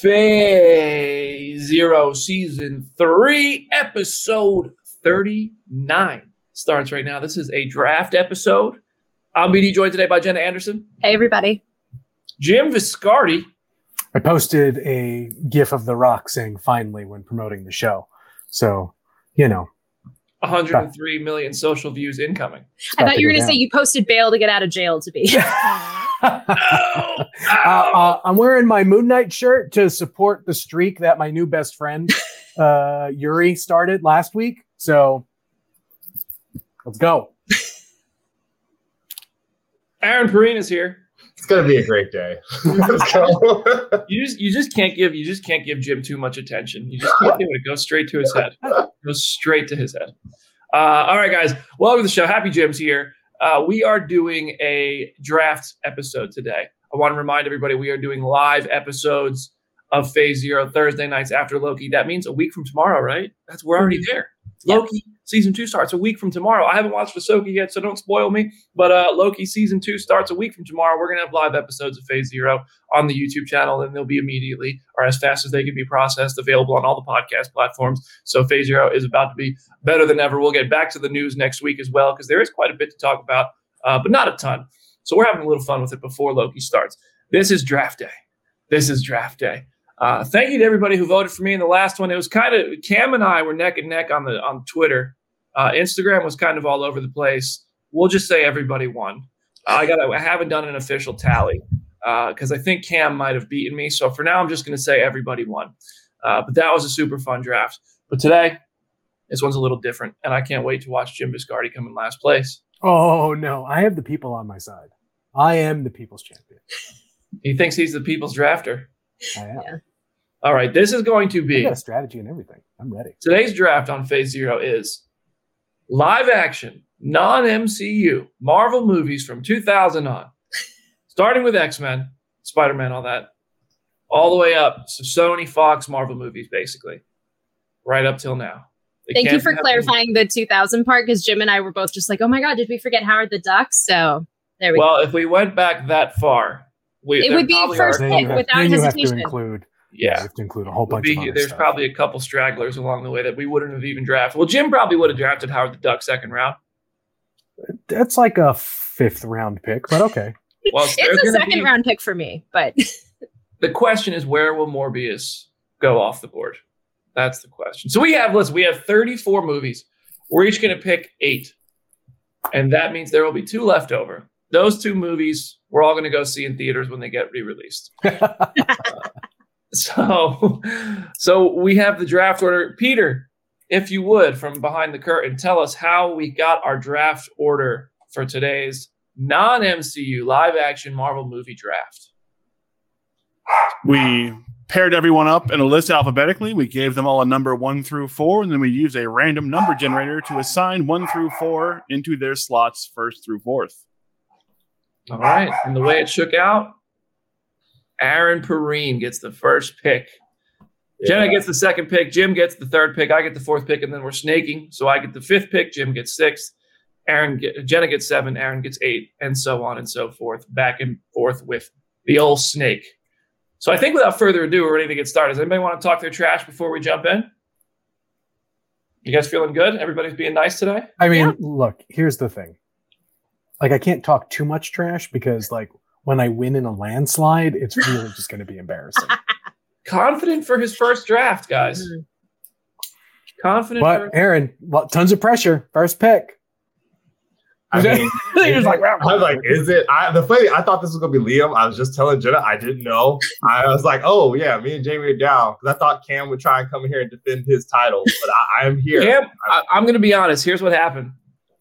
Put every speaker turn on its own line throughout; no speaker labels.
Phase Zero Season 3, Episode 39 starts right now. This is a draft episode. I'm BD joined today by Jenna Anderson,
Hey, everybody.
Jim Viscardi,
I posted a GIF of The Rock saying "finally" when promoting the show. So, you know,
103 million social views incoming.
I thought you were going to say you posted bail to get out of jail to be.
Uh, uh, I'm wearing my Moon Knight shirt to support the streak that my new best friend uh, Yuri started last week. So, let's go.
Aaron Perrine is here.
It's gonna be a great day. Let's go.
You just you just can't give you just can't give Jim too much attention. You just can't do it. It goes straight to his head. Go straight to his head. Uh, all right, guys. Welcome to the show. Happy Jim's here. Uh, we are doing a draft episode today. I want to remind everybody we are doing live episodes of Phase Zero Thursday nights after Loki. That means a week from tomorrow, right? That's we're already there. Loki season two starts a week from tomorrow. I haven't watched Ahsoka yet, so don't spoil me. But uh, Loki season two starts a week from tomorrow. We're gonna have live episodes of Phase Zero on the YouTube channel, and they'll be immediately or as fast as they can be processed, available on all the podcast platforms. So Phase Zero is about to be better than ever. We'll get back to the news next week as well because there is quite a bit to talk about, uh, but not a ton. So we're having a little fun with it before Loki starts. This is draft day. This is draft day. Uh, thank you to everybody who voted for me in the last one. It was kind of Cam and I were neck and neck on the on Twitter. Uh, Instagram was kind of all over the place. We'll just say everybody won. Uh, I got. I haven't done an official tally because I think Cam might have beaten me. So for now, I'm just going to say everybody won. Uh, but that was a super fun draft. But today, this one's a little different, and I can't wait to watch Jim Viscardi come in last place.
Oh no, I have the people on my side. I am the people's champion.
He thinks he's the people's drafter.
I am.
Yeah.
All right, this is going to
I
be
got a strategy and everything. I'm ready.
today's draft on Phase Zero is live action, non MCU Marvel movies from 2000 on, starting with X Men, Spider Man, all that, all the way up. So Sony, Fox, Marvel movies, basically, right up till now. They
Thank you for
have-
clarifying the 2000 part because Jim and I were both just like, oh my God, did we forget Howard the Duck? So there we go.
Well, if we went back that far, we,
It would be first pick without
then you have
hesitation.
to include.
Yeah.
you have to include a whole bunch
be-
of other
there's
stuff.
probably a couple stragglers along the way that we wouldn't have even drafted. Well, Jim probably would have drafted Howard the Duck second round.
That's like a fifth round pick, but okay.
Well,
It's a second
be-
round pick for me, but
The question is, where will Morbius go off the board? That's the question. So we have, listen, we have 34 movies. We're each going to pick eight, and that means there will be two left over. Those two movies we're all going to go see in theaters when they get re-released. So, so we have the draft order. Peter, if you would, from behind the curtain, tell us how we got our draft order for today's non-MCU live-action Marvel movie draft.
We paired everyone up in a list alphabetically. We gave them all a number one through four, and then we used a random number generator to assign one through four into their slots first through fourth.
All right. And the way it shook out, Aaron Perrine gets the first pick. Jenna gets the second pick. Jim gets the third pick. I get the fourth pick, and then we're snaking. So I get the fifth pick. Jim gets sixth. Aaron, get, Jenna gets seven. Aaron gets eight, and so on and so forth, back and forth with the old snake. So I think without further ado, we're ready to get started. Does anybody want to talk their trash before we jump in? You guys feeling good? Everybody's being nice today.
I mean,
Yeah.
look, here's the thing. Like, I can't talk too much trash because, like, when I win in a landslide, it's really just going to be embarrassing.
Confident for his first draft, guys.
Mm.
Confident.
But
for-
Aaron, well, tons of pressure. First pick.
I mean,
You're like,
I was like, is it? I, the funny, I thought this was gonna be Liam. I was just telling Jenna, I didn't know. I was like, oh yeah, me and Jamie are down because I thought Cam would try and come here and defend his title, but I, I'm here.
Cam, I, I'm going to be honest. Here's what happened.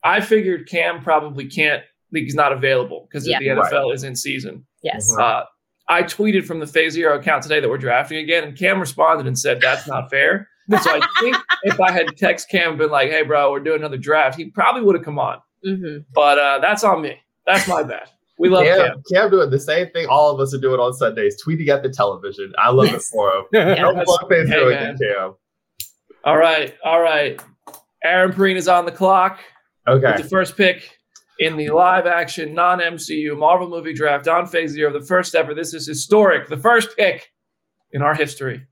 I figured Cam probably can't. He's not available because
Yeah.
the NFL is in season.
Yes.
Mhm.
Uh, I tweeted from the Phase Zero account today that we're drafting again, and Cam responded and said that's not fair. So I think if I had text Cam and been like, "Hey, bro, we're doing another draft," he probably would have come on.
hmm
But uh, that's on me. That's my bad. We love
Cam,
Cam.
Cam doing the same thing all of us are doing on Sundays, tweeting at the television. I love it for him.
Yeah.
Don't fuck Phase
Hey,
Zero
man.
again, Cam.
All right, all right. Aaron Perrine is on the clock
Okay.
with the first pick in the live-action non-MCU Marvel movie draft on Phase Zero, the first ever. This is historic. The first pick in our history.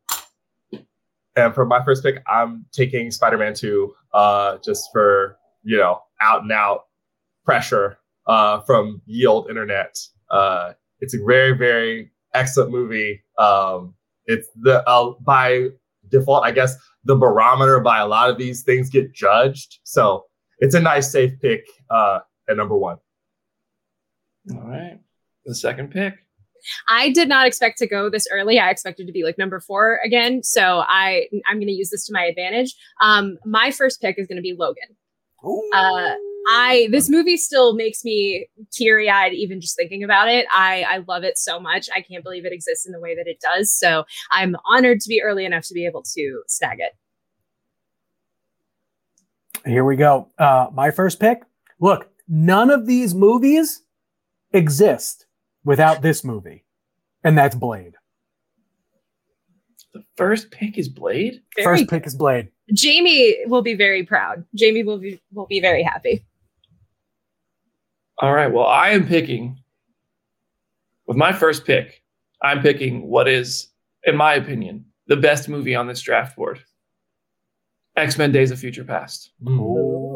And for my first pick, I'm taking Spider-Man 2, uh, just for you know, out and out pressure uh, from Yield Internet. Uh, it's a very, very excellent movie. Um, it's the uh, by default, I guess, the barometer by a lot of these things get judged. So it's a nice, safe pick uh, at number one.
All right, the second pick.
I did not expect to go this early. I expected to be like number four again. So I I'm going to use this to my advantage. Um, my first pick is going to be Logan. Uh, I this movie still makes me teary eyed even just thinking about it. I I love it so much. I can't believe it exists in the way that it does. So I'm honored to be early enough to be able to snag it.
Here we go. Uh, my first pick. Look, none of these movies exist without this movie, and that's Blade.
The first pick is Blade.
Very
First pick is Blade.
Jamie will be very proud. Jamie will be will be very happy.
All right. Well, I am picking with my first pick. I'm picking what is, in my opinion, the best movie on this draft board. X Men: Days of Future Past.
Oh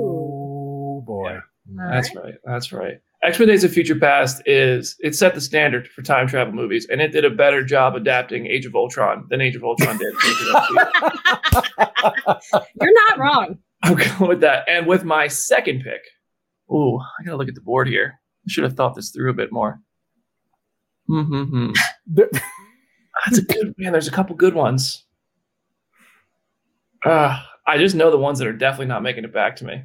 boy.
That's right. That's right. X Men: Days of Future Past is it set the standard for time travel movies, and it did a better job adapting Age of Ultron than Age of Ultron did.
You're not wrong.
I'm going with that. And with my second pick, ooh, I gotta look at the board here. I should have thought this through a bit more.
Mm-hmm.
That's a good man. There's a couple good ones. Uh, I just know the ones that are definitely not making it back to me.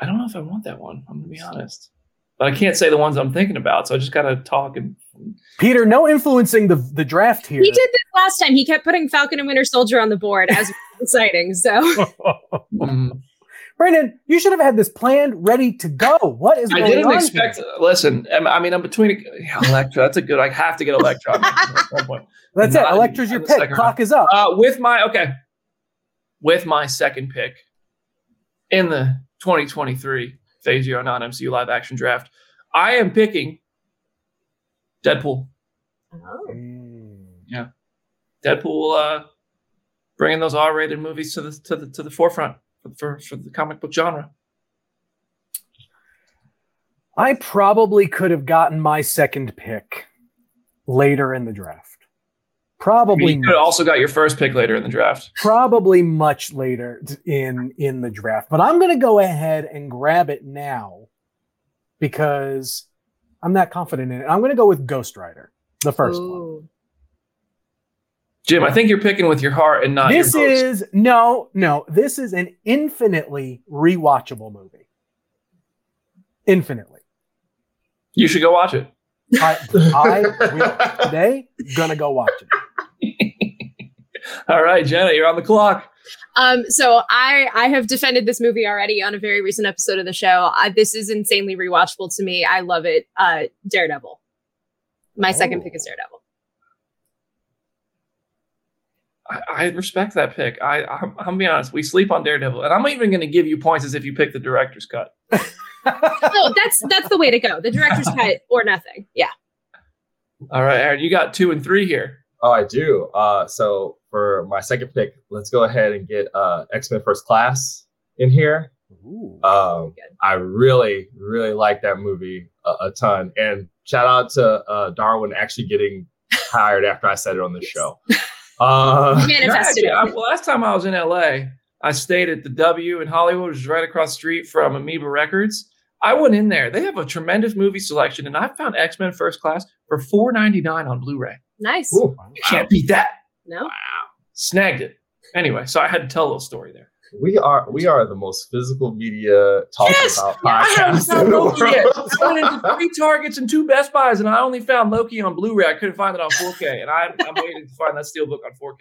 I don't know if I want that one. I'm gonna be honest, but I can't say the ones I'm thinking about. So I just gotta talk and.
Peter, no influencing the the draft here.
He did this last time. He kept putting Falcon and Winter Soldier on the board as exciting. So
Mm.
Brandon, you should have had this planned, ready to go. What is
I
going
didn't
on
expect.
here?
Listen, I'm- mean, I'm between Elektra. That's a good. I have to get Elektra at one point.
That's it. Elektra's your
in the
pick.
second
Clock is up.
Uh, with my okay, with my second pick in the 2023 Phase Zero non MCU live action draft, I am picking Deadpool.
Yeah,
Deadpool, uh, bringing those R rated movies to the to the to the forefront for, for for the comic book genre.
I probably could have gotten my second pick later in the draft.
I
Probably,
you could have also got your first pick later in the draft.
probably much later in in the draft. But I'm going to go ahead and grab it now because I'm not confident in it. I'm going to go with Ghost Rider, the first one.
Ooh.
Jim, I think you're picking with your heart and not
This
your votes.
is no, no. This is an infinitely rewatchable movie. Infinitely.
You should go watch it.
I, I will today gonna go watch it.
All right, Jenna, you're on the clock.
Um, so I I have defended this movie already on a very recent episode of the show. I, this is insanely rewatchable to me. I love it. Uh, Daredevil. My second
Oh.
pick is Daredevil.
I, I respect that pick. I, I'm, I'm gonna be honest. We sleep on Daredevil, and I'm even going to give you points as if you pick the director's cut.
No, that's that's the way to go. The director's cut or nothing. Yeah.
All right, Aaron, you got two and three here.
Oh, I do. Uh, so for my second pick, let's go ahead and get uh, X Men First Class in here.
Ooh.
Um, I really, really like that movie a, a ton. And shout out to uh, Darwin actually getting hired after I said it on the show. Uh,
Manifested
Yeah, I- last time I was in LA, I stayed at the W in Hollywood, which is right across the street from Amoeba Records. I went in there. They have a tremendous movie selection, and I found X Men First Class for four ninety nine on Blu ray.
Nice.
ooh,
You can't beat that.
No. Wow.
Snagged it. Anyway, so I had to tell a little story there.
We are we are the most physical media talking
Yes!
about
I haven't
podcast
found
the
Loki yet. I went into three Targets and two Best Buys, and I only found Loki on Blu-ray. I couldn't find it on 4K, and I'm, I'm waiting to find that Steelbook on 4K.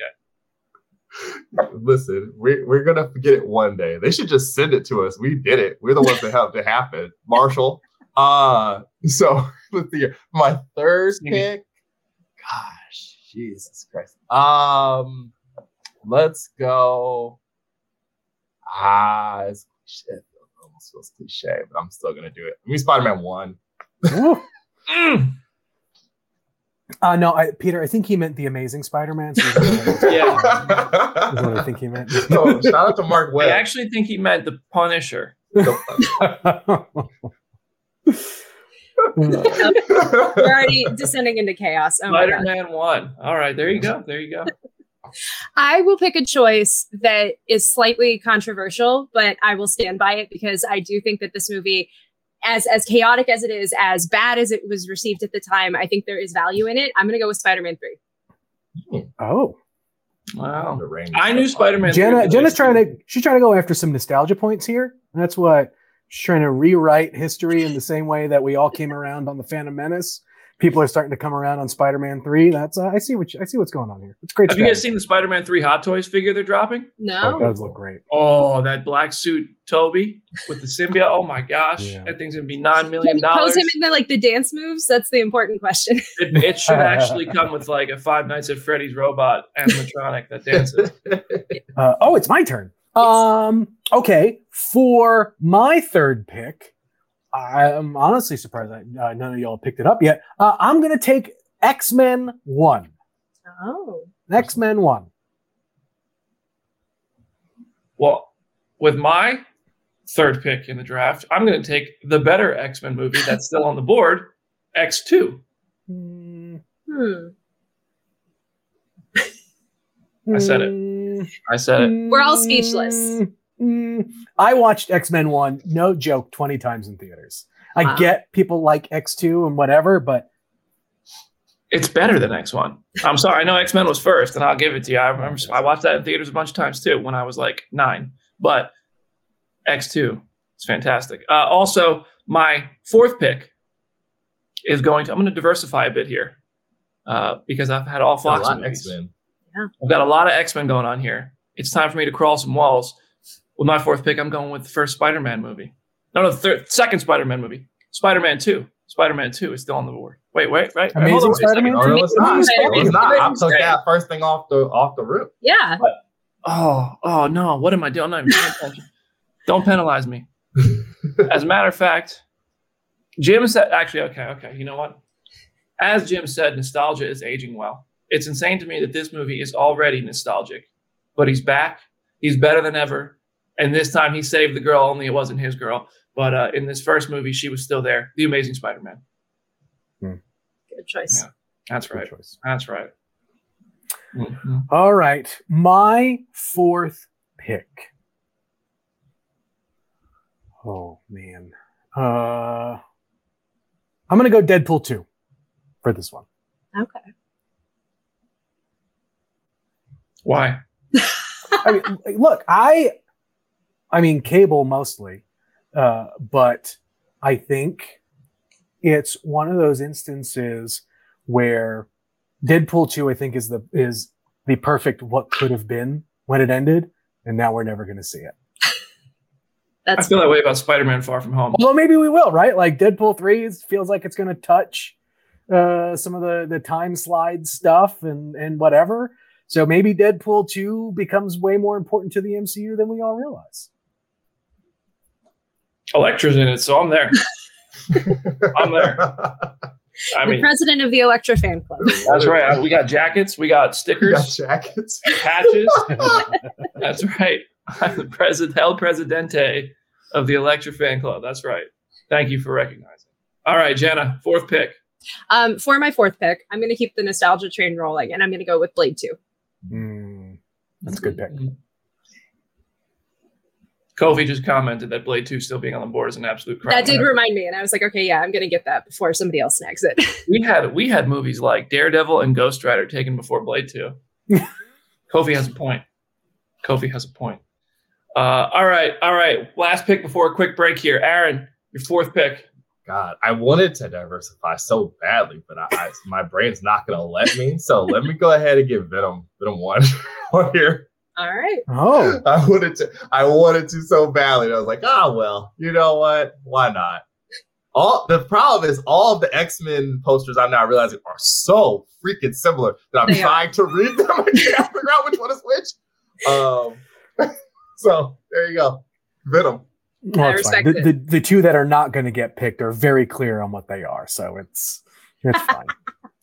Listen, we're, we're gonna get it one day. They should just send it to us. We did it. We're the ones that helped it happen. Marshall. Uh so let's see here. My third
Sing
pick. Gosh, Jesus Christ. Um let's go. Ah, it's cliche. It almost feels cliche, but I'm still gonna do it. Give me Spider-Man one.
Woo.
Mm.
Uh, no, I, Peter, I think he meant the Amazing Spider-Man. So that's
Yeah.
what I think he meant.
oh, shout out to Mark
I actually think he meant the Punisher.
We're already descending into chaos. Oh.
Spider-Man one. All right, there you go. There you go.
I will pick a choice that is slightly controversial, but I will stand by it because I do think that this movie, as as chaotic as it is, as bad as it was received at the time, I think there is value in it. I'm gonna go with Spider-Man 3.
oh,
Wow. I knew Spider-Man.
Jenna,
3
Jenna's trying to she's trying to go after some nostalgia points here. That's what she's trying to rewrite history in the same way that we all came around on the Phantom Menace. People are starting to come around on Spider-Man Three. That's uh, I see what you, I see what's going on here. It's great.
Have you guys seen the Spider-Man 3 Hot Toys figure they're dropping?
Oh,
No.
it does look great.
Oh, that black suit Tobey with the symbiote. Oh my gosh.
Yeah.
That thing's gonna be nine million
Can
million
you pose
dollars.
him in the like the dance moves? That's the important question.
It, it should actually come with like a Five Nights at Freddy's robot animatronic that dances.
Uh, oh, it's my turn. Um, okay, for my third pick, I'm honestly surprised that uh, none of y'all picked it up yet. Uh, I'm gonna take X Men One.
Oh.
X Men One.
Well, with my third pick in the draft, I'm gonna take the better X-Men movie that's still on the board, X2.
Mm,
Hmm.
I said it.
mm,
I said it.
We're all speechless.
Mm. I watched X Men One, no joke, twenty times in theaters. I
Wow.
get people like X Two and whatever, but
It's better than X1. I'm sorry. I know X-Men was first, and I'll give it to you. I remember I watched that in theaters a bunch of times too when I was like nine. But X2 is fantastic. Uh, also, my fourth pick is going to. I'm going to diversify a bit here uh, because I've had all
A
Fox
lot
movies.
X-Men.
I've got a lot of X Men going on here. It's time for me to crawl some walls. With my fourth pick, I'm going with the first Spider Man movie. No, no, the third, second Spider Man movie. Spider Man 2. Spider Man 2 is still on the board. Wait, wait, right?
Amazing
Hold on, wait a second.
Spider-Man
Oh, no, it's not. It's not. I
Spider-Man.
took that first thing off the off the roof.
Yeah.
Oh, oh no! What am I doing? I'm not even paying attention. Don't penalize me. As a matter of fact, Jim said. Actually, okay, okay. You know what? As Jim said, nostalgia is aging well. It's insane to me that this movie is already nostalgic, but he's back. He's better than ever, and this time he saved the girl. Only it wasn't his girl, but uh, in this first movie, she was still there. The Amazing Spider-Man.
Good choice.
Yeah. That's right.
Good choice.
That's right. Mhm.
All right, my fourth pick. Oh man, uh, I'm gonna go Deadpool two for this one.
Okay.
Why?
I mean, look, I, I mean, cable mostly, uh, but I think it's one of those instances where Deadpool two, I think, is the is the perfect what could have been when it ended, and now we're never going to see it.
I
That's
feel that way about Spider-Man: Far From Home.
Although maybe we will, right? Like Deadpool three feels like it's going to touch uh, some of the the time slide stuff and and whatever. So maybe Deadpool two becomes way more important to the MCU than we all realize.
Elektra's in it, so I'm there. I'm there. I
the
mean,
president of the Elektra fan club.
that's right. We got jackets, we got
We got
stickers,
jackets.
patches. That's right. I'm the president, El Presidente of the Elektra fan club. That's right. Thank you for recognizing. All right, Jenna, fourth pick.
Um, for my fourth pick, I'm going to keep the nostalgia train rolling, and I'm going to go with Blade Two.
Mm, that's a good pick.
Kofi just commented that Blade 2 still being on the board is an absolute crime.
That did remind me, and I was like, okay, yeah, I'm going to get that before somebody else snags it.
we had we had movies like Daredevil and Ghost Rider taken before Blade 2. Kofi has a point. Kofi has a point. Uh, all right, all right. Last pick before a quick break here. Aaron, your fourth pick.
God, I wanted to diversify so badly, but I, I my brain's not gonna let me. So let me go ahead and give Venom Venom one on here.
All right.
Oh,
I wanted to I wanted to so badly. I was like, ah well, you know what? Why not? All the problem is all of the X-Men posters I'm now realizing are so freaking similar that I'm
They are.
trying to read them. I can't figure out which one is which. Um so there you go. Venom.
well,
I
it's fine. The,
it.
the the two that are not going to get picked are very clear on what they are, so it's it's fine.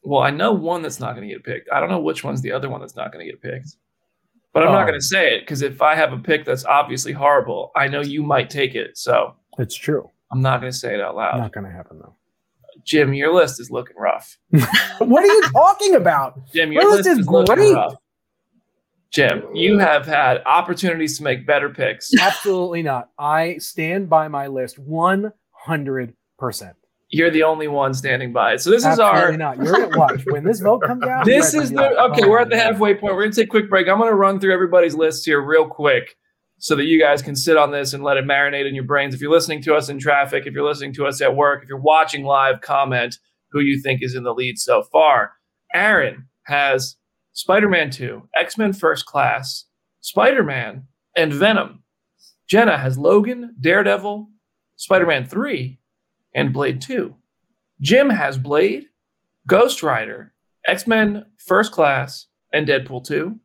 Well, I know one that's not going to get picked. I don't know which one's the other one that's not going to get picked. But I'm not um,
Oh.
going to say it because if I have a pick that's obviously horrible, I know you might take it. So
it's true.
I'm not going to say it out loud.
Not going to happen though.
Jim, your list is looking rough.
what are you talking about?
Jim, your list
list
is
great.
rough. Jim, you have had opportunities to make better picks.
Absolutely not. I stand by my list one hundred percent.
You're the only one standing by. So this is our.
Absolutely not. You're gonna watch when this vote comes out.
this is the
like,
okay.
oh,
We're at the halfway point. We're gonna take a quick break. I'm gonna run through everybody's lists here real quick, so that you guys can sit on this and let it marinate in your brains. If you're listening to us in traffic, if you're listening to us at work, if you're watching live, comment who you think is in the lead so far. Aaron has Spider-Man 2, X-Men First Class, Spider-Man, and Venom. Jenna has Logan, Daredevil, Spider-Man 3, and Blade 2. Jim has Blade, Ghost Rider, X Men First Class, and Deadpool 2.
Oh,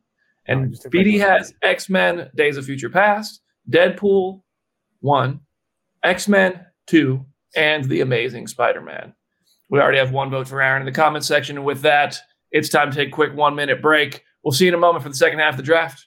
And
just
BD has X Men Days of Future Past, Deadpool 1, X Men 2, and The Amazing Spider Man. We already have one vote for Aaron in the comments section. And with that, it's time to take a quick one minute break. We'll see you in a moment for the second half of the draft.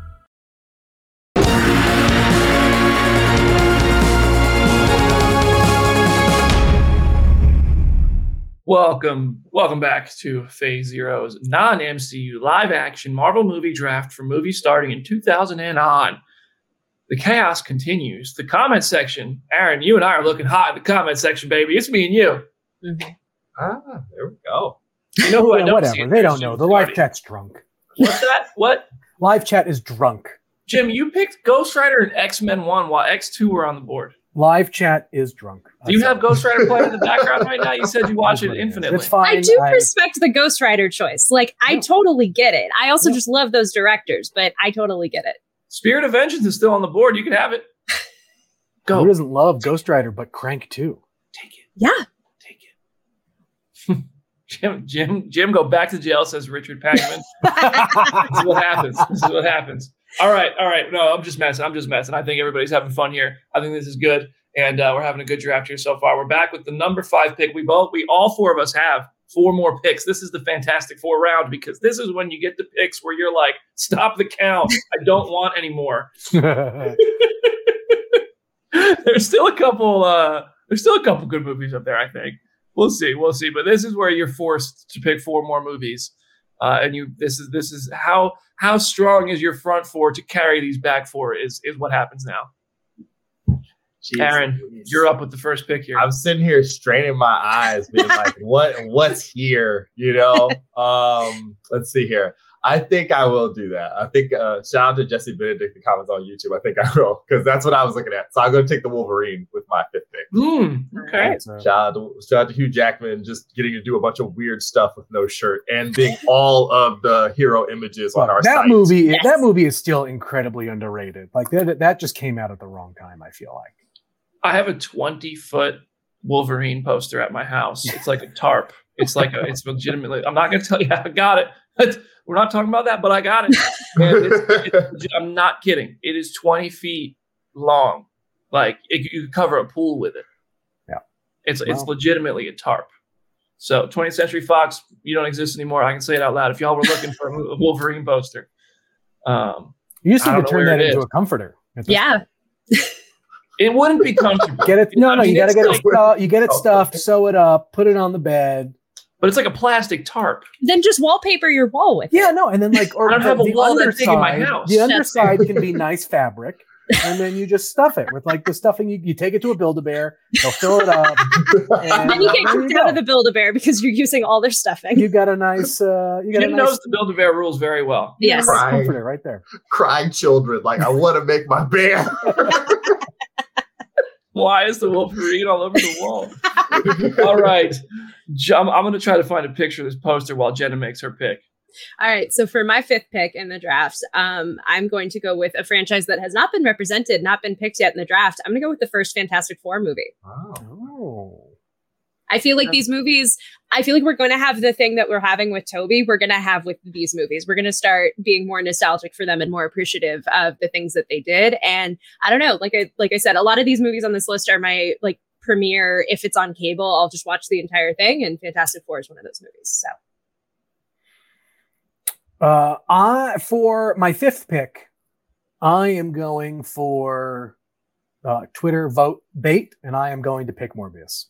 Welcome, welcome back to Phase Zero's non-MCU live-action Marvel movie draft for movies starting in 2000 and on. The chaos continues. The comment section, Aaron, you and I are looking hot in the comment section, baby. It's me and you.
Ah, there we go.
You know who I
Yeah,
don't see
whatever. They don't know. The live chat's drunk.
What's that? What?
Live chat is drunk.
Jim, you picked Ghost Rider and X Men 1 while X2 were on the board.
Live chat is drunk.
Do you
That's
have
all.
Ghost Rider playing in the background right now? You said you watch it infinitely.
It's fine.
I do respect the Ghost Rider choice. Like, I totally get it. I also
Yeah.
just love those directors, but I totally get it.
Spirit of Vengeance is still on the board. You can have it. Go.
Who doesn't love Ghost Rider but Crank too?
Take it.
Yeah.
Take it. Jim, Jim, Jim, go back to jail, says Richard Pagman. this is what happens. This is what happens. All right, all right. No, I'm just messing. I'm just messing. I think everybody's having fun here. I think this is good, and uh, we're having a good draft here so far. We're back with the number five pick. We both, we all four of us have four more picks. This is the Fantastic Four round because this is when you get the picks where you're like, stop the count. I don't want any more. there's still a couple. Uh, there's still a couple good movies up there. I think we'll see. We'll see. But this is where you're forced to pick four more movies, uh, and you. This is this is how how strong is your front four to carry these back four is is what happens now.
Jeez
Aaron,
Louise.
You're up with the first pick here.
I'm sitting here straining my eyes, being like, "What? What's here?" You know. Um, let's see here. I think I will do that. I think uh, shout out to Jesse Benedict the comments on YouTube. I think I will because that's what I was looking at. So I'm going to take the Wolverine with my fifth pick.
Hmm, okay.
So-
Shout out, to, shout out to Hugh Jackman just getting to do a bunch of weird stuff with no shirt and being all of the hero images on our
that
site.
movie,
Yes.
that movie is still incredibly underrated. Like that, that just came out at the wrong time. I feel like.
I have a 20 foot Wolverine poster at my house. It's like a tarp. It's like a, it's legitimately. I'm not going to tell you how I got it. We're not talking about that, but I got it. And it's, it's I'm not kidding. It is 20 feet long. Like it, you could cover a pool with it.
Yeah.
It's it's legitimately a tarp. So 20th Century Fox, you don't exist anymore. I can say it out loud. If y'all were looking for a Wolverine poster, um,
You used
I
to
don't
could
know
turn that into
is.
a comforter.
Yeah.
it wouldn't be comfortable.
Get it?
You
No,
I
no.
mean,
You gotta
it's
get it.
like-
Stuffed, you get it stuffed, sew it up, put it on the bed.
But it's like a plastic tarp.
Then just wallpaper your wall with it.
Yeah,
it.
no, and then like or
I don't
the,
have a
the
wall that big in my house.
The underside can be nice fabric, and then you just stuff it with like the stuffing. You, you take it to a Build a Bear, they'll fill it up, and
And then you get
there
kicked out
go.
of the Build-A-Bear because you're using all their stuffing.
You got a nice. Uh, you got
Jim
a nice,
knows the Build-A-Bear rules very well.
you got a
Yes.
nice
Right.
comforter right there.
Crying children, like I want to make my bear.
Why is the Wolverine all over the wall? all right. J- I'm, I'm going to try to find a picture of this poster while Jenna makes her pick.
All right. So for my fifth pick in the draft, um, I'm going to go with a franchise that has not been represented, not been picked yet in the draft. I'm going to go with the first Fantastic Four movie.
Wow.
Oh,
I feel like
Yeah.
these movies, I feel like we're going to have the thing that we're having with Tobey, we're going to have with these movies. We're going to start being more nostalgic for them and more appreciative of the things that they did. And I don't know, like I like I said, a lot of these movies on this list are my like premiere. If it's on cable, I'll just watch the entire thing. And Fantastic Four is one of those movies. So
uh, I for my fifth pick, I am going for uh, Twitter vote bait, and I am going to pick Morbius.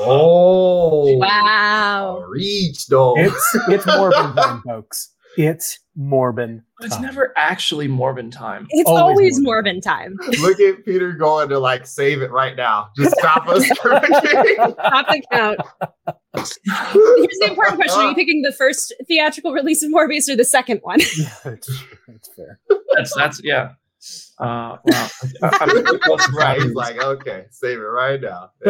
Oh.
wow.
Reach though.
It's it's Morbin time, folks. It's Morbin.
It's
time.
never actually Morbin time.
It's
Always
always,
Morbin.
Morbin time.
Look at Peter going to like save it right now. Just stop us.
Stop the count. Here's the important question: Are you picking the first theatrical release of Morbius or the second one?
Yeah, it's, it's fair.
That's, that's yeah. Uh, wow. I- I'm really close to
right. He's like, okay, save it right now.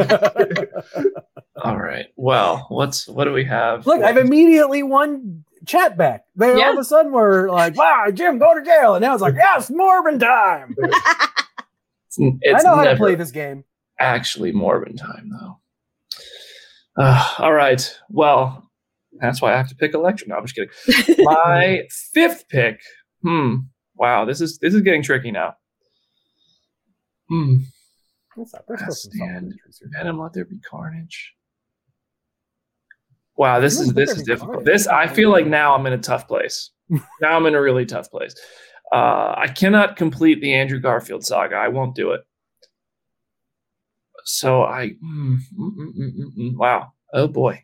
all right. Well, what's what do we have?
Look, I've immediately won chat back. They all of a sudden were like, "Wow, Jim, go to jail!" And now it's like, "Yes, Morbin time."
It's, it's
I know how to play this game.
actually Morbin time, though. Uh, all right. Well, that's why I have to pick Elektra. No, I'm just kidding. My fifth pick. Hmm. Wow. This is this is getting tricky now. Hmm.
What's? There's still some solid
Stand.
entries here.
Venom, let there be carnage. Wow, this is this is difficult.
Carnage.
This I feel like now I'm in a tough place. now I'm in a really tough place. Uh, I cannot complete the Andrew Garfield saga. I won't do it. So I, mm, mm, mm, mm, mm, mm. wow, oh boy,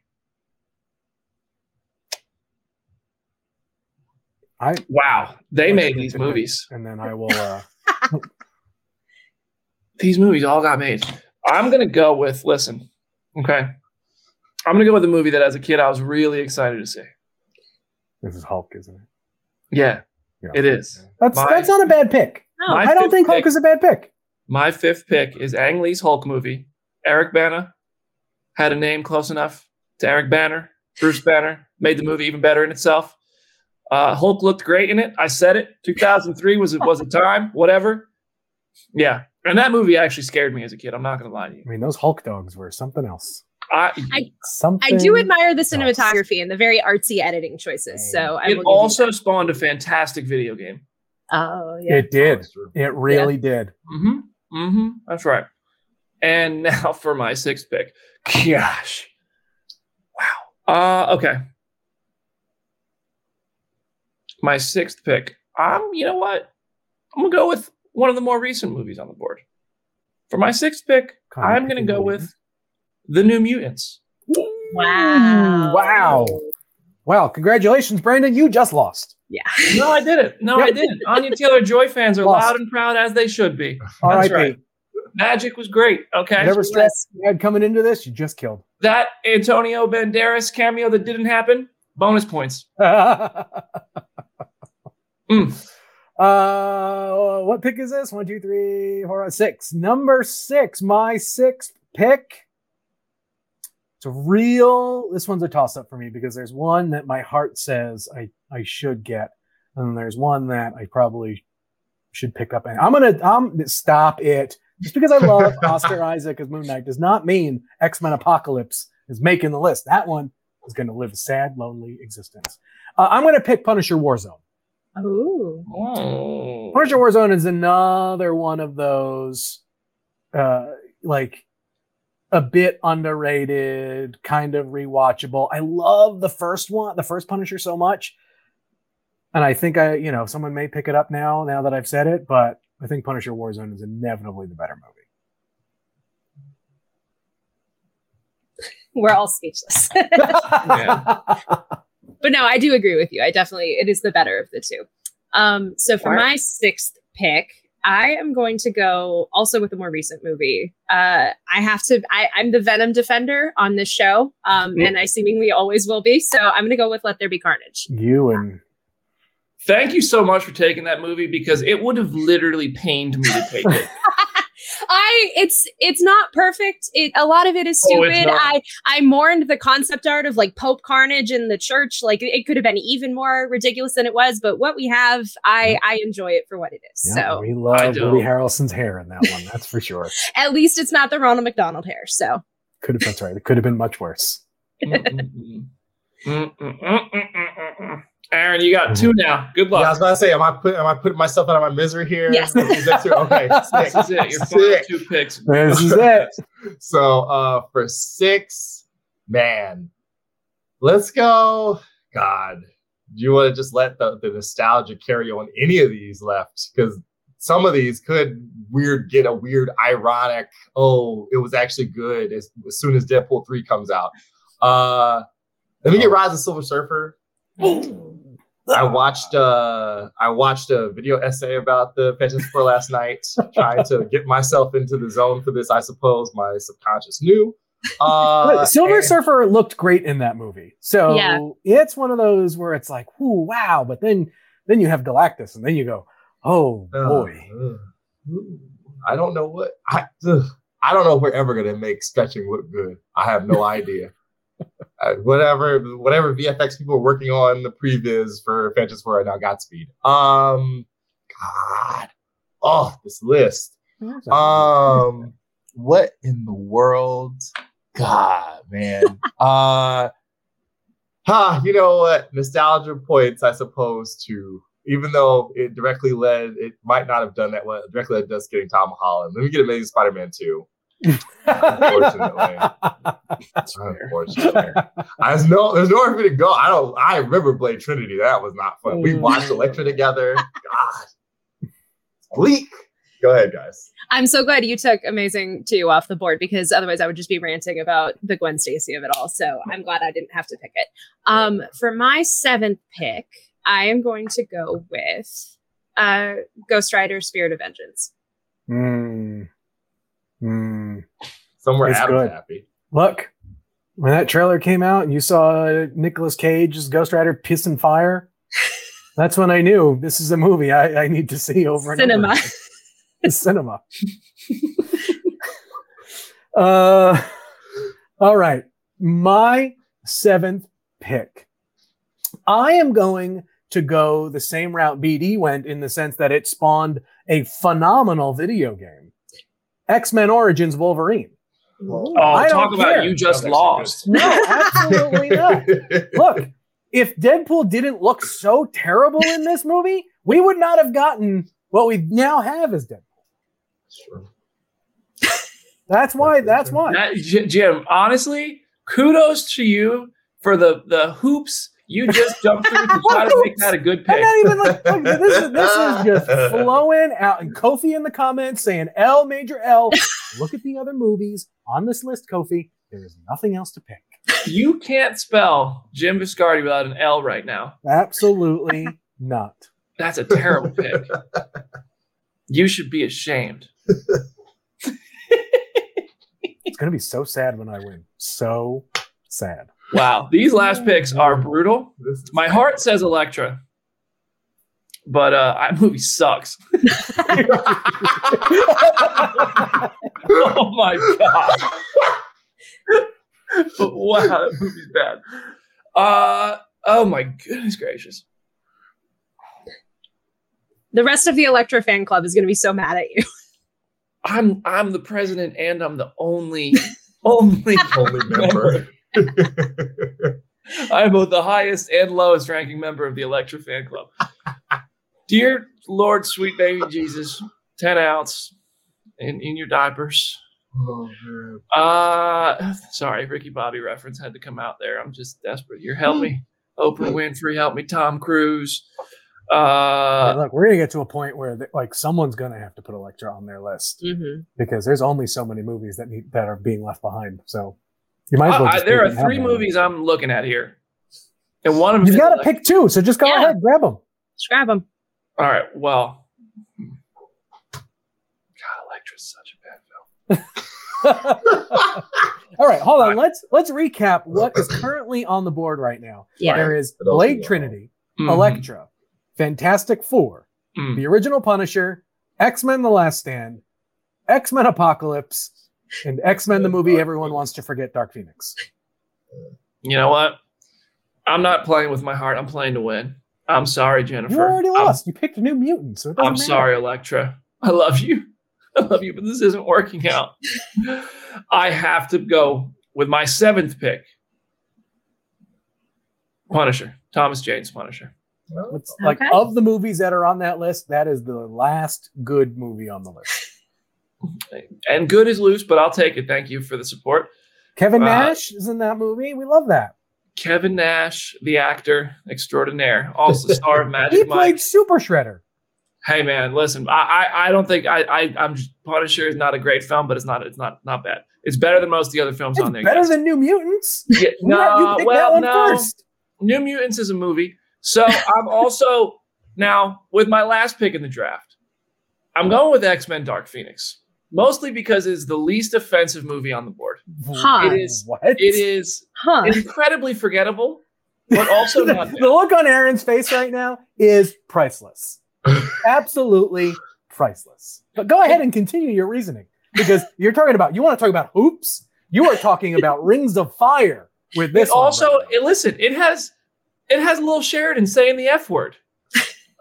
I
wow, they made these movies.
and then I will. uh
These movies all got made. I'm gonna go with. Listen, okay, I'm gonna go with a movie that as a kid I was really excited to see.
This is Hulk, isn't it?
Yeah,
Yeah.
it is.
That's
My-
that's not a bad pick.
My
I don't think Hulk
pick-
is a bad pick.
My fifth pick is Ang Lee's Hulk movie. Eric Bana had a name close enough to Eric Banner. Bruce Banner made the movie even better in itself. Uh, Hulk looked great in it. I said it. 2003 was it was a time. Whatever. Yeah, and that movie actually scared me as a kid. I'm not gonna lie to you.
I mean, those Hulk dogs were something else.
I,
I-
Something.
I do admire the
else.
cinematography and the very artsy editing choices. So I
it
give
also spawned a fantastic video game.
Oh yeah.
It did. It really did.
Mm-hmm. Mm-hmm. That's right. And now for my sixth pick. Gosh. Wow. Uh okay. My sixth pick. I'm, you know what? I'm gonna go with one of the more recent movies on the board. For my sixth pick,
Kind of
I'm gonna go
movies.
with The New Mutants.
Wow.
Wow. Wow. Congratulations, Brandon. You just lost.
Yeah.
No, I didn't. No, I didn't. Anya Taylor Joy fans are
Lost.
loud and proud as they should be.
All
That's
right,
right. Magik was great. Okay.
Never stress you had coming into this, you just killed.
that Antonio Banderas cameo that didn't happen, bonus points.
uh,
Mm.
what pick is this? One, two, three, four, five, six. Number six, my sixth pick. It's a real. This one's a toss up for me because there's one that my heart says I I should get, and there's one that I probably should pick up. And I'm gonna I'm stop it. Just because I love Oscar Isaac as Moon Knight does not mean X Men Apocalypse is making the list. That one is going to live a sad, lonely existence. Uh, I'm going to pick Punisher Warzone.
Oh.
Oh.
Punisher Warzone is another one of those, uh, like a bit underrated, kind of rewatchable. I love the first one, the first Punisher so much. And I think I, you know, someone may pick it up now, now that I've said it, but I think Punisher Warzone is inevitably the better movie.
We're all speechless. but no, I do agree with you. I definitely it is the better of the two. Um, so for my sixth pick, I am going to go also with a more recent movie. Uh, I have to. I, am the Venom defender on this show, um, mm-hmm. and I seemingly always will be. So I'm going to go with Let There Be Carnage.
You and
thank you so much for taking that movie because it would have literally pained me to take it.
I it's it's not perfect. It a lot of it is oh, stupid. Oh, I I mourned the concept art of like Pope Carnage in the church. Like it could have been even more ridiculous than it was, but what we have, I I enjoy it for what it is. Yeah, so
we love Woody Harrelson's hair in that one. That's for sure.
At least it's not the Ronald McDonald hair. So
could have that's right. It could have been much worse.
Aaron, you got two now. Good luck.
Yeah, I was about to say, am I put, am I putting myself out of my misery here?
Yes.
Is that true? Okay,
this is it. Your final two picks.
This is it.
so uh, for six, man, let's go. God, do you want to just let the, the nostalgia carry on any of these left? Because some of these could weird get a weird ironic. Oh, it was actually good as, as soon as Deadpool three comes out. Uh, let me get oh. Rise of Silver Surfer. I watched uh I watched a video essay about the Fantastic Four last night, trying to get myself into the zone for this. I suppose my subconscious knew.
Uh, Silver and- Surfer looked great in that movie, so yeah. it's one of those where it's like, "Ooh, wow!" But then then you have Galactus, and then you go, "Oh uh, boy."
Uh, I don't know what I. Ugh, I don't know if we're ever gonna make stretching look good. I have no idea uh, whatever whatever VFX people are working on the previs for Four right now, Godspeed. Um, God, oh, this list. Um, what in the world? God, man. uh, huh, you know what? Nostalgia points, I suppose, to even though it directly led, it might not have done that well. Directly led to us getting Tom Holland. Let me get Amazing Spider-Man 2. Unfortunately. Unfortunately. There's no there's nowhere for me to go. I don't I remember Blade Trinity. That was not fun. We watched Elektra together. God. Bleak. Go ahead, guys.
I'm so glad you took Amazing 2 off the board because otherwise I would just be ranting about the Gwen Stacy of it all. So I'm glad I didn't have to pick it. Um, for my seventh pick, I am going to go with uh, Ghost Rider Spirit of Vengeance.
Mm. Mm,
Somewhere Adam's good. happy.
Look, when that trailer came out and you saw Nicolas Cage's Ghost Rider piss and fire, that's when I knew this is a movie I, I need to see over
cinema.
and over. it's cinema. uh, all right. My seventh pick. I am going to go the same route BD went in the sense that it spawned a phenomenal video game. X Men Origins Wolverine.
Oh, I talk about care. you just lost.
No, absolutely not. Look, if Deadpool didn't look so terrible in this movie, we would not have gotten what we now have as Deadpool. Sure. That's why. That's why.
That, Jim, honestly, kudos to you for the the hoops you just jumped through to try to make that a good pick. I'm not even like,
like this, is, this is just flowing out. And Kofi in the comments saying L major L. Look at the other movies on this list, Kofi. There is nothing else to pick.
You can't spell Jim Viscardi without an L right now.
Absolutely not.
That's a terrible pick. You should be ashamed.
it's gonna be so sad when I win. So sad.
Wow, these last picks are brutal. My heart says Elektra, but uh, that movie sucks. oh my god! wow, that movie's bad. Uh, oh my goodness gracious!
The rest of the Elektra fan club is going to be so mad at you.
I'm I'm the president and I'm the only only
only member.
I'm both the highest and lowest ranking member of the Elektra fan club. Dear Lord, sweet baby Jesus, 10 ounce in, in your diapers.
Oh, man.
Uh, sorry, Ricky Bobby reference had to come out there. I'm just desperate. You help me, Oprah Winfrey, help me, Tom Cruise.
Hey,
Uh,
look, we're gonna get to a point where th- like someone's gonna have to put Elektra on their list
Mhm.
because there's only so many movies that need that are being left behind. So you might as well.
I- I- there are
and have
three
one.
movies I'm looking at here, and one of them.
You've got to
Elektra.
pick two, so just go
Yeah.
ahead, grab them.
Just grab them.
All right. Well, God, Elektra's such a bad film.
All right, hold on. Let's let's recap what is currently on the board right now.
Yeah.
There is Blade
we got?
Trinity,
Mhm.
Elektra, Fantastic Four,
Mm.
the original Punisher, X Men: The Last Stand, X Men: Apocalypse, and X Men: The movie everyone wants to forget, Dark Phoenix.
You know what? I'm not playing with my heart. I'm playing to win. I'm sorry, Jennifer.
You already
I'm-
lost. You picked a New Mutant, so it doesn't
I'm
matter.
sorry, Elektra. I love you. I love you, but this isn't working out. I have to go with my seventh pick. Punisher. Thomas Jane's Punisher.
Well,
It's oh. like
Okay.
of the movies that are on that list, that is the last good movie on the list.
And good is loose, but I'll take it. Thank you for the support.
Kevin
Uh,
Nash is in that movie. We love that.
Kevin Nash, the actor extraordinaire, also star of Magic
He
Magic
played Super Shredder.
Hey man, listen, I I, I don't think I, I I'm just, Punisher is not a great film, but it's not it's not not bad. It's better than most of the other films
It's
on there.
better than New Mutants.
Yeah, no, well, no.
first.
New Mutants is a movie. So I'm also now with my last pick in the draft. I'm going with X Men: Dark Phoenix, mostly because it's the least offensive movie on the board.
Huh.
It is.
What?
It is
Huh.
incredibly forgettable, but also
the,
not. bad.
the look on Aaron's face right now is priceless. Absolutely priceless. But go ahead and continue your reasoning because you're talking about you want to talk about hoops. You are talking about rings of fire with this.
It
one
also,
right
it, listen, it has it has a little Sheridan saying the F word.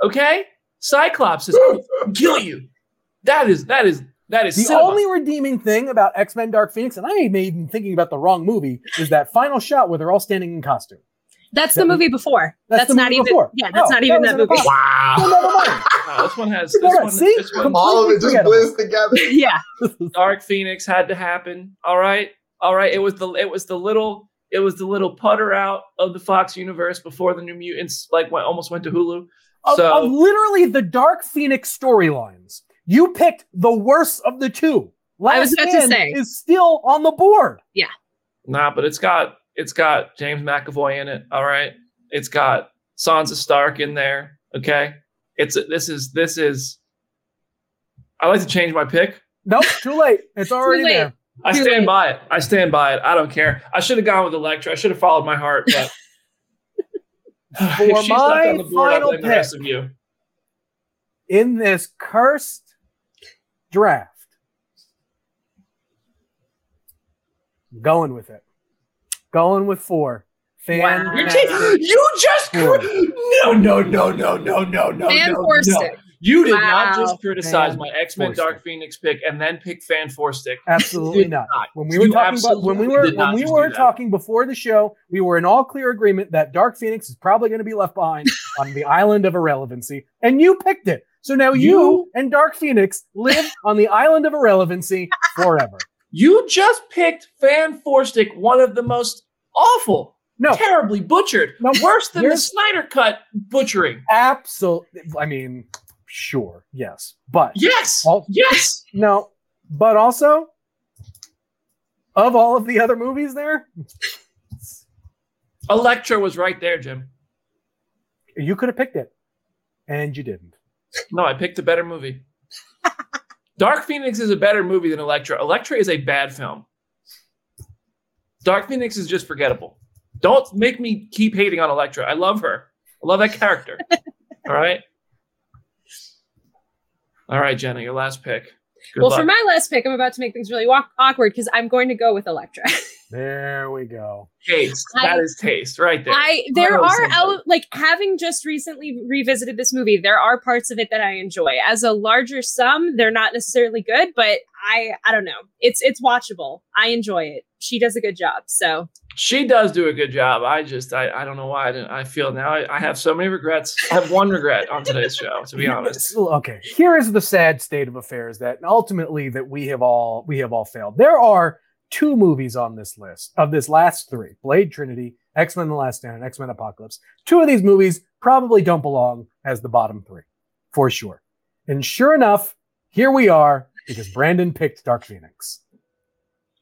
Okay, Cyclops is kill you. That is that is that is
the
cinema.
only redeeming thing about X Men Dark Phoenix, and I ain't even thinking about the wrong movie, is that final shot where they're all standing in costume.
That's the
that-
movie before.
that's
That's, not even.
before.
Yeah, that's
Oh,
not even
was
that movie.
wow.
Never mind.
No, this one has this
right,
one,
see?
this one
All of it just blends together.
yeah.
Dark Phoenix had to happen. All right, all right. It was the it was the little it was the little putter out of the Fox universe before the New Mutants like went almost went to Hulu.
Of,
So
of literally the Dark Phoenix storylines, you picked the worst of the two.
I was
Last
about to
Stand
say.
is still on the board. Yeah.
Nah, but it's got it's got James McAvoy in it. All right, it's got Sansa Stark in there. Okay, it's this is this is. I like to change my pick.
Nope, too late. It's already
late.
there.
I
Too
stand
late.
by it. I stand by it. I don't care. I should have gone with Elektra. I should have followed my heart, but
For
if she's left
my
board,
final
blame the rest
pick.
of you.
In this cursed draft, going with it. Going with four. Fan.
Wow.
You're taking. You just.
Four.
No, no, no, no, no, no, no.
Fan
no,
Four
no.
Stick.
You did
Wow.
not just criticize
Fan
my X Men Dark
Stick.
Phoenix pick and then pick Fan Four Stick.
Absolutely not.
not.
When we were
You
talking about when we were when we were talking before the show, we were in all clear agreement that Dark Phoenix is probably going to be left behind on the island of irrelevancy, and you picked it. So now you,
You-
and Dark Phoenix live on the island of irrelevancy forever.
You just picked Fan Four Stick, one of the most awful,
No,
terribly butchered,
No,
worse than the Snyder Cut butchering.
absolutely. I mean, sure, yes, but
Yes,
All-
yes.
no, but also of all of the other movies there,
Elektra was right there, Jim.
you could have picked it, and you didn't.
No, I picked a better movie. Dark Phoenix is a better movie than Elektra. Elektra is a bad film. Dark Phoenix is just forgettable. Don't make me keep hating on Elektra. I love her. I love that character. All right. All right, Jenna, your last pick. Good
well,
luck.
for my last pick, I'm about to make things really walk- awkward because I'm going to go with Elektra.
There we go.
taste.
I-
that is taste right there.
I there
Carlos
are
said
el- like having just recently revisited this movie, there are parts of it that I enjoy. As a larger sum, they're not necessarily good, but I I don't know. It's it's watchable. I enjoy it. She does a good job. So
She does do a good job. I just I, I don't know why I didn't I feel now I, I have so many regrets. I have one regret on today's show, to be honest.
Okay, here is the sad state of affairs that ultimately that we have all we have all failed. There are two movies on this list of this last three: Blade Trinity, X Men: The Last Stand, and X Men: Apocalypse. Two of these movies probably don't belong as the bottom three, for sure. And sure enough, here we are because Brandon picked Dark Phoenix.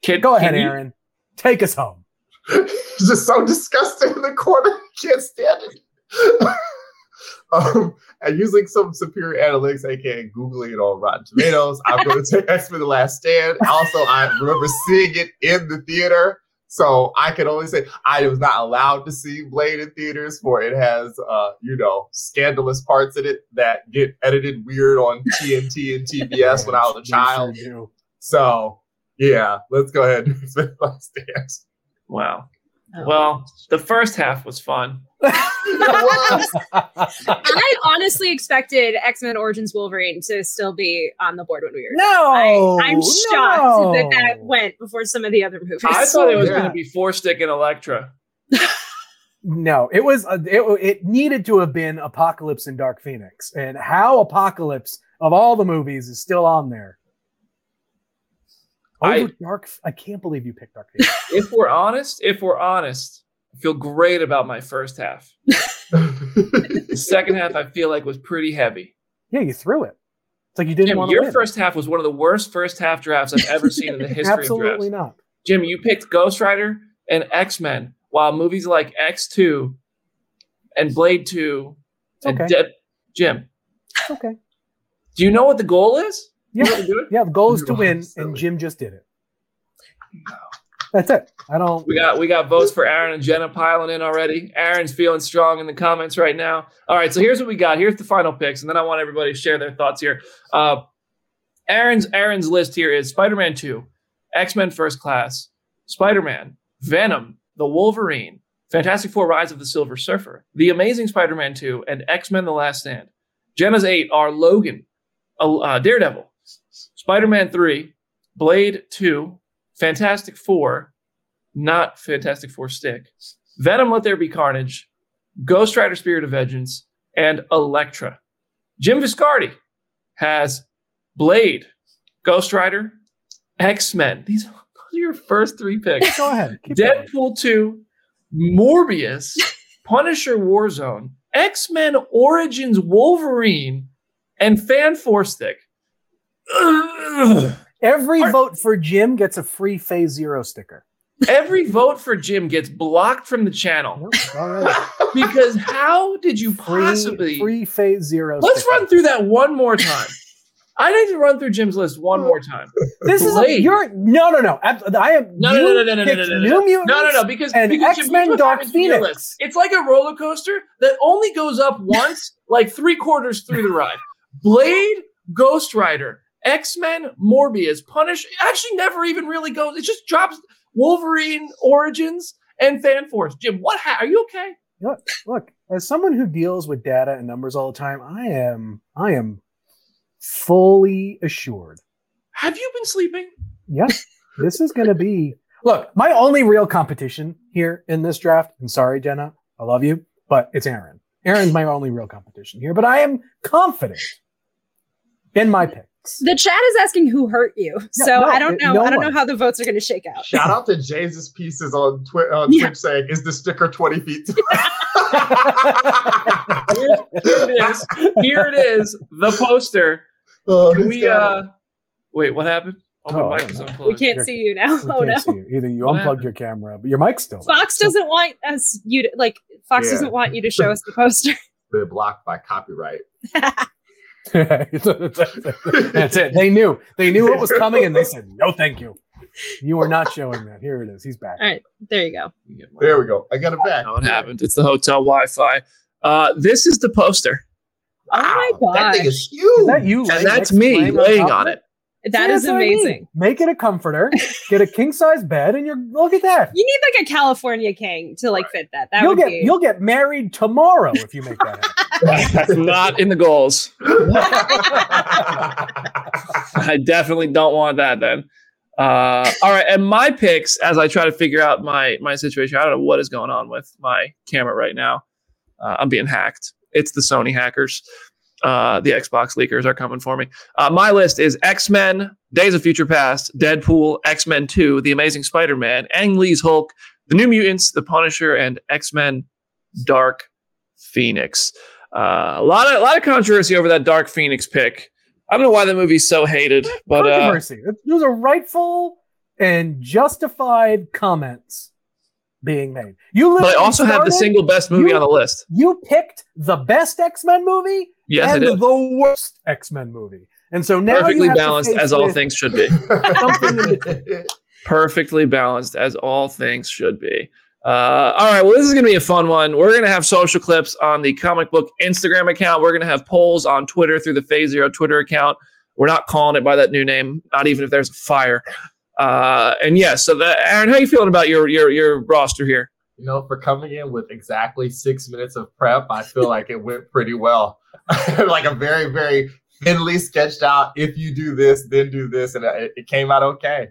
Kid,
Go ahead,
can you-
Aaron. Take us home.
He's just so disgusting in the corner. Can't stand it. um, and using some superior analytics, aka Googling it on Rotten Tomatoes, I'm going to take X Men The Last Stand. Also, I remember seeing it in the theater. So I can only say I was not allowed to see Blade in theaters for it has, uh, you know, scandalous parts in it that get edited weird on TNT and TBS when I was a child. So yeah, let's go ahead and X Men The
Wow.
Oh.
Well, the first half was fun.
I honestly expected X Men Origins Wolverine to still be on the board when we were.
no,
I, I'm shocked that that went before some of the other movies.
I thought it was
Yeah.
going to be four stick and Elektra.
No, it was uh, it, it needed to have been Apocalypse and Dark Phoenix, and how Apocalypse of all the movies is still on there. Over
I-
Dark, I can't believe you picked Dark Phoenix.
If we're honest, if we're honest, I feel great about my first half. The second half, I feel like was pretty heavy.
yeah, you threw it. It's like you didn't
Jim,
want to
your
win.
first half was one of the worst first half drafts I've ever seen in the history of drafts.
Absolutely
drafts.
not.
Jim, you picked Ghost Rider and X Men, while movies like X Two and Blade Two and
Okay.
Dead Jim.
Okay.
Do you know what the goal is?
Yeah,
You know what to do it?
yeah. The goal is to win, and Jim just did it. That's it. I don't.
We got we got votes for Aaron and Jenna piling in already. Aaron's feeling strong in the comments right now. All right, so here's what we got. Here's the final picks, and then I want everybody to share their thoughts here. Uh, Aaron's Aaron's list here is Spider-Man 2, X-Men First Class, Spider-Man, Venom, The Wolverine, Fantastic Four: Rise of the Silver Surfer, The Amazing Spider-Man 2, and X-Men: The Last Stand. Jenna's eight are Logan, uh, uh, Daredevil, Spider-Man 3, Blade 2, Fantastic Four, not Fantastic Four Stick, Venom Let There Be Carnage, Ghost Rider Spirit of Vengeance, and Elektra. Jim Viscardi has Blade, Ghost Rider, X Men. These are your first three picks.
Go ahead. Keep going.
Deadpool 2, Morbius, Punisher Warzone, X Men Origins Wolverine, and Fan Four Stick.
Every
Are-
vote for Jim gets a free Phase Zero sticker.
Every vote for Jim gets blocked from the channel because how did you
Free,
possibly?
free Phase Zero.
Let's
sticker.
run through that one more time. I need to run through Jim's list one more time.
This is a,
Blade.
you're no no no. I am
No, no, no, no, no, no, no, no, no, no, no, no, because,
and
because here's what
Dark
happens to your
Phoenix.
It's like a roller coaster that only goes up once, like three quarters through the ride. Blade, Ghost Rider, X Men, Morbius, Punish. Actually, never even really goes. It just drops Wolverine Origins and Fan Force. Jim, what? Ha- are you okay?
Look, look, as someone who deals with data and numbers all the time, I am I am fully assured.
Have you been sleeping?
Yes, this is going to be. Look, my only real competition here in this draft, and sorry, Jenna, I love you, but it's Aaron. Aaron's my only real competition here, but I am confident in my picks.
The chat is asking who hurt you, so
no,
I don't know.
no
I don't know how the votes are going to shake out.
Shout out to Jesus Pieces on, Twi- on
Yeah.
Twitch saying, "Is the sticker twenty feet?"
Here, here it is. Here it is. The poster.
Oh,
Can we? uh Wait, what happened? Oh,
Oh,
my
I
mic is unplugged.
We can't
You're-
see you now.
We
Oh
can't
no.
see you. Either you
What
unplugged
happened?
your camera, but your mic's still. on.
Fox doesn't want us you to like. Fox
Yeah.
doesn't want you to show us the poster.
been blocked by copyright.
That's it. They knew. They knew what was coming, and they said, "No, thank you. You are not showing that." Here it is. He's back.
All right, there you go.
There we go. I got it back.
How it happened. It's the hotel Wi-Fi. Uh, this is the poster,
Oh my
Wow, That thing is huge.
Is that you?
and that's me
laying
laying on it.
That
See,
is
that's what I mean.
amazing.
Make it a comforter, get a king size bed, and you're look at that.
You need like a California king to like fit that. That
you'll
would
get
be.
you'll get married tomorrow if you make that happen.
That's not in the goals. I definitely don't want that then. Uh, all right, and my picks as I try to figure out my my situation. I don't know what is going on with my camera right now. Uh, I'm being hacked. It's the Sony hackers. Uh, the Xbox leakers are coming for me. Uh, my list is X Men, Days of Future Past, Deadpool, X Men Two, The Amazing Spider Man, Ang Lee's Hulk, The New Mutants, The Punisher, and X Men Dark Phoenix. Uh, a lot of a lot of controversy over that Dark Phoenix pick. I don't know why the movie's so hated, but uh,
Controversy. Those are rightful and justified comments being made. You
but I also have the single best movie
you-
on the list.
You picked the best X Men movie
Yes, I
and the worst X Men movie, and so now you
Perfectly
have
balanced
face
as all things should be. Perfectly balanced as all things should be. Uh, all right, well, this is going to be a fun one. We're going to have social clips on the comic book Instagram account. We're going to have polls on Twitter through the Phase Zero Twitter account. We're not calling it by that new name, not even if there's a fire. Uh, and yeah, so the, Aaron, how you feeling about your your your roster here?
you know, for coming in with exactly six minutes of prep, I feel like it went pretty well. like a very, very thinly sketched out. If you do this, then do this, and it, it came out okay.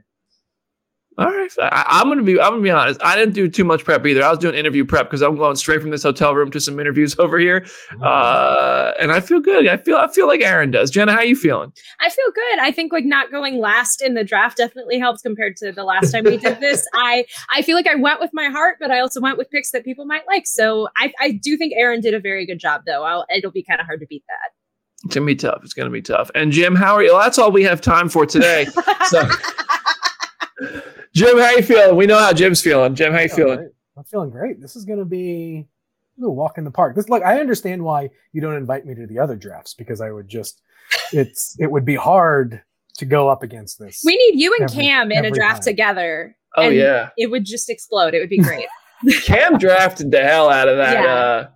All right, I, I'm gonna be I'm gonna be honest. I didn't do too much prep either. I was doing interview prep because I'm going straight from this hotel room to some interviews over here, uh, and I feel good. I feel I feel like Aaron does. Jenna, how are you feeling?
I feel good. I think like not going last in the draft definitely helps compared to the last time we did this. I I feel like I went with my heart, but I also went with picks that people might like. So I I do think Aaron did a very good job though. I'll, it'll be kind of hard to beat that.
It's gonna be tough. It's gonna be tough. And Jim, how are you? Well, that's all we have time for today. So, Jim, how you feeling? We know how Jim's feeling. Jim, how you
I'm
feeling?
great. I'm feeling great. This is going to be a walk in the park. This look, I understand why you don't invite me to the other drafts because I would just it's it would be hard to go up against this.
We need you and
Every-
Cam in a draft
time.
together.
Oh
and
yeah,
It would just explode. It would be great.
Cam drafted the hell out of that
Yeah.
uh,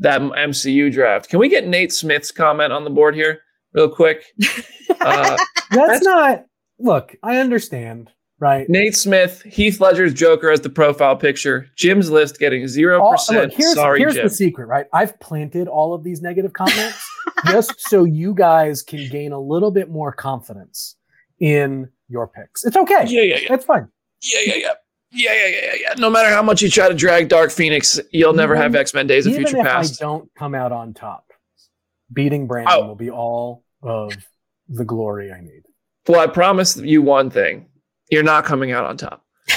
that MCU draft. Can we get Nate Smith's comment on the board here, real quick? Uh,
That's not look, I understand, right?
Nate Smith, Heath Ledger's Joker as the profile picture. Jim's list getting zero percent.
look, here's
Sorry,
here's
Jim.
the secret, right? I've planted all of these negative comments just so you guys can gain a little bit more confidence in your picks. It's okay.
Yeah, yeah, yeah.
That's fine.
Yeah, yeah, yeah. Yeah, yeah, yeah, yeah, yeah. No matter how much you try to drag Dark Phoenix, you'll never have X Men Days of Future
if
Past.
I don't come out on top, beating Brandon
Oh.
will be all of the glory I need.
Well, I promise you one thing: you're not coming out on top.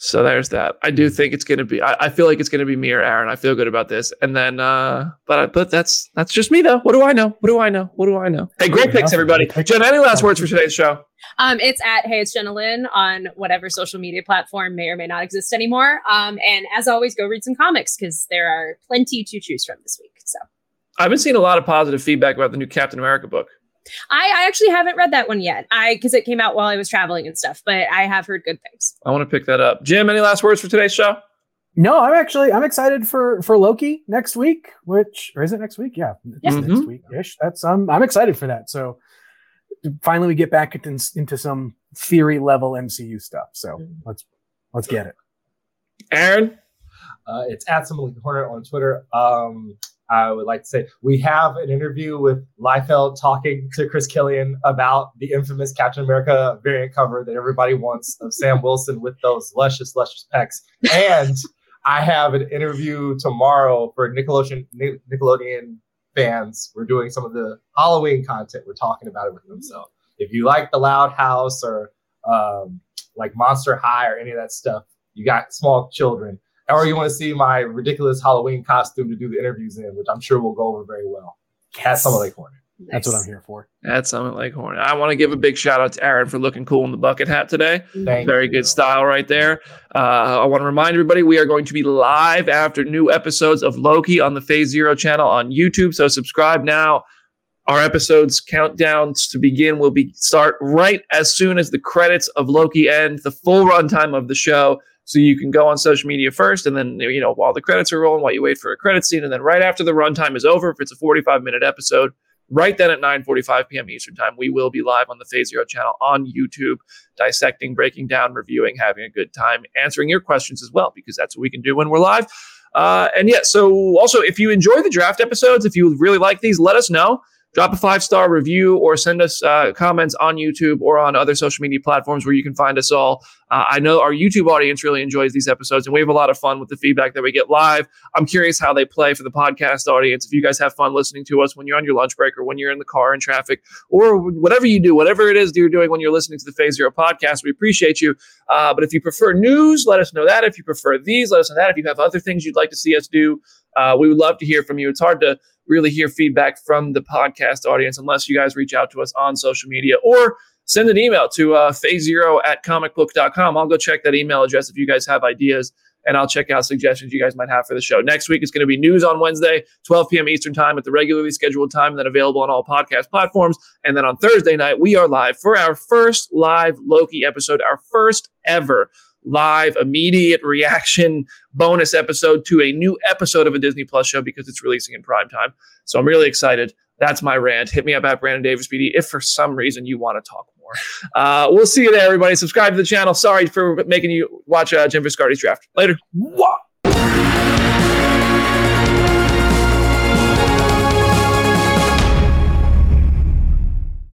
So there's that. I do think it's going to be. I, I feel like it's going to be me or Aaron. I feel good about this. And then, uh but I, but that's that's just me though. What do I know? What do I know? What do I know? Hey, great picks, everybody. Jen, any last words for today's show?
Um, it's at Hey, it's Jenna Lynn on whatever social media platform may or may not exist anymore. Um, and as always, go read some comics because there are plenty to choose from this week. So
I've been seeing a lot of positive feedback about the new Captain America book.
I, I actually haven't read that one yet. I because it came out while I was traveling and stuff, but I have heard good things.
I want to pick that up. Jim, any last words for today's show?
No, I'm actually I'm excited for for Loki next week, which or is it next week? Yeah,
Yeah.
it's next week ish. That's um I'm excited for that. So finally we get back into, into some theory level MCU stuff. So
Mhm.
let's let's get it.
Aaron,
Uh, it's at Simile Corner on Twitter. Um, I would like to say we have an interview with Liefeld talking to Chris Killian about the infamous Captain America variant cover that everybody wants of Sam Wilson with those luscious, luscious pecs. And I have an interview tomorrow for Nickelodeon Nickelodeon fans. We're doing some of the Halloween content. We're talking about it with them. So if you like the Loud House or um, like Monster High or any of that stuff, you got small children or you want to see my ridiculous Halloween costume to do the interviews in, which I'm sure will go over very well. At Summit Lake Corner.
That's what I'm here for.
at Summit Leghorn. I want to give a big shout out to Aaron for looking cool in the bucket hat today.
Thank
Very
you.
good style right there. Uh, I want to remind everybody we are going to be live after new episodes of Loki on the Phase Zero channel on YouTube. So subscribe now. Our episodes countdowns to begin will be start right as soon as the credits of Loki end, the full runtime of the show. So you can go on social media first, and then you know while the credits are rolling, while you wait for a credit scene, and then right after the runtime is over, if it's a 45 minute episode, right then at 9:45 p.m. Eastern Time. We will be live on the Phase Zero channel on YouTube, dissecting, breaking down, reviewing, having a good time, answering your questions as well, because that's what we can do when we're live. Uh, and yeah, so also if you enjoy the draft episodes, if you really like these, let us know drop a five star review or send us uh, comments on YouTube or on other social media platforms where you can find us all. Uh, I know our YouTube audience really enjoys these episodes, and we have a lot of fun with the feedback that we get live. I'm curious how they play for the podcast audience. If you guys have fun listening to us when you're on your lunch break or when you're in the car in traffic or whatever you do, whatever it is that you're doing when you're listening to the Phase Zero podcast, we appreciate you. Uh, but if you prefer news, let us know that. If you prefer these, let us know that. If you have other things you'd like to see us do, uh, we would love to hear from you. It's hard to really hear feedback from the podcast audience unless you guys reach out to us on social media or send an email to uh, phase zero at comicbook.com. I'll go check that email address if you guys have ideas and I'll check out suggestions you guys might have for the show. Next week is going to be news on Wednesday, 12 p.m. Eastern time at the regularly scheduled time, then available on all podcast platforms. And then on Thursday night, we are live for our first live Loki episode, our first ever live immediate reaction bonus episode to a new episode of a Disney Plus show because it's releasing in prime time. So I'm really excited. That's my rant. Hit me up at Brandon Davis BD if for some reason you want to talk more. Uh, we'll see you there, everybody. Subscribe to the channel. Sorry for making you watch uh, Jim Viscardi's draft. Later. What?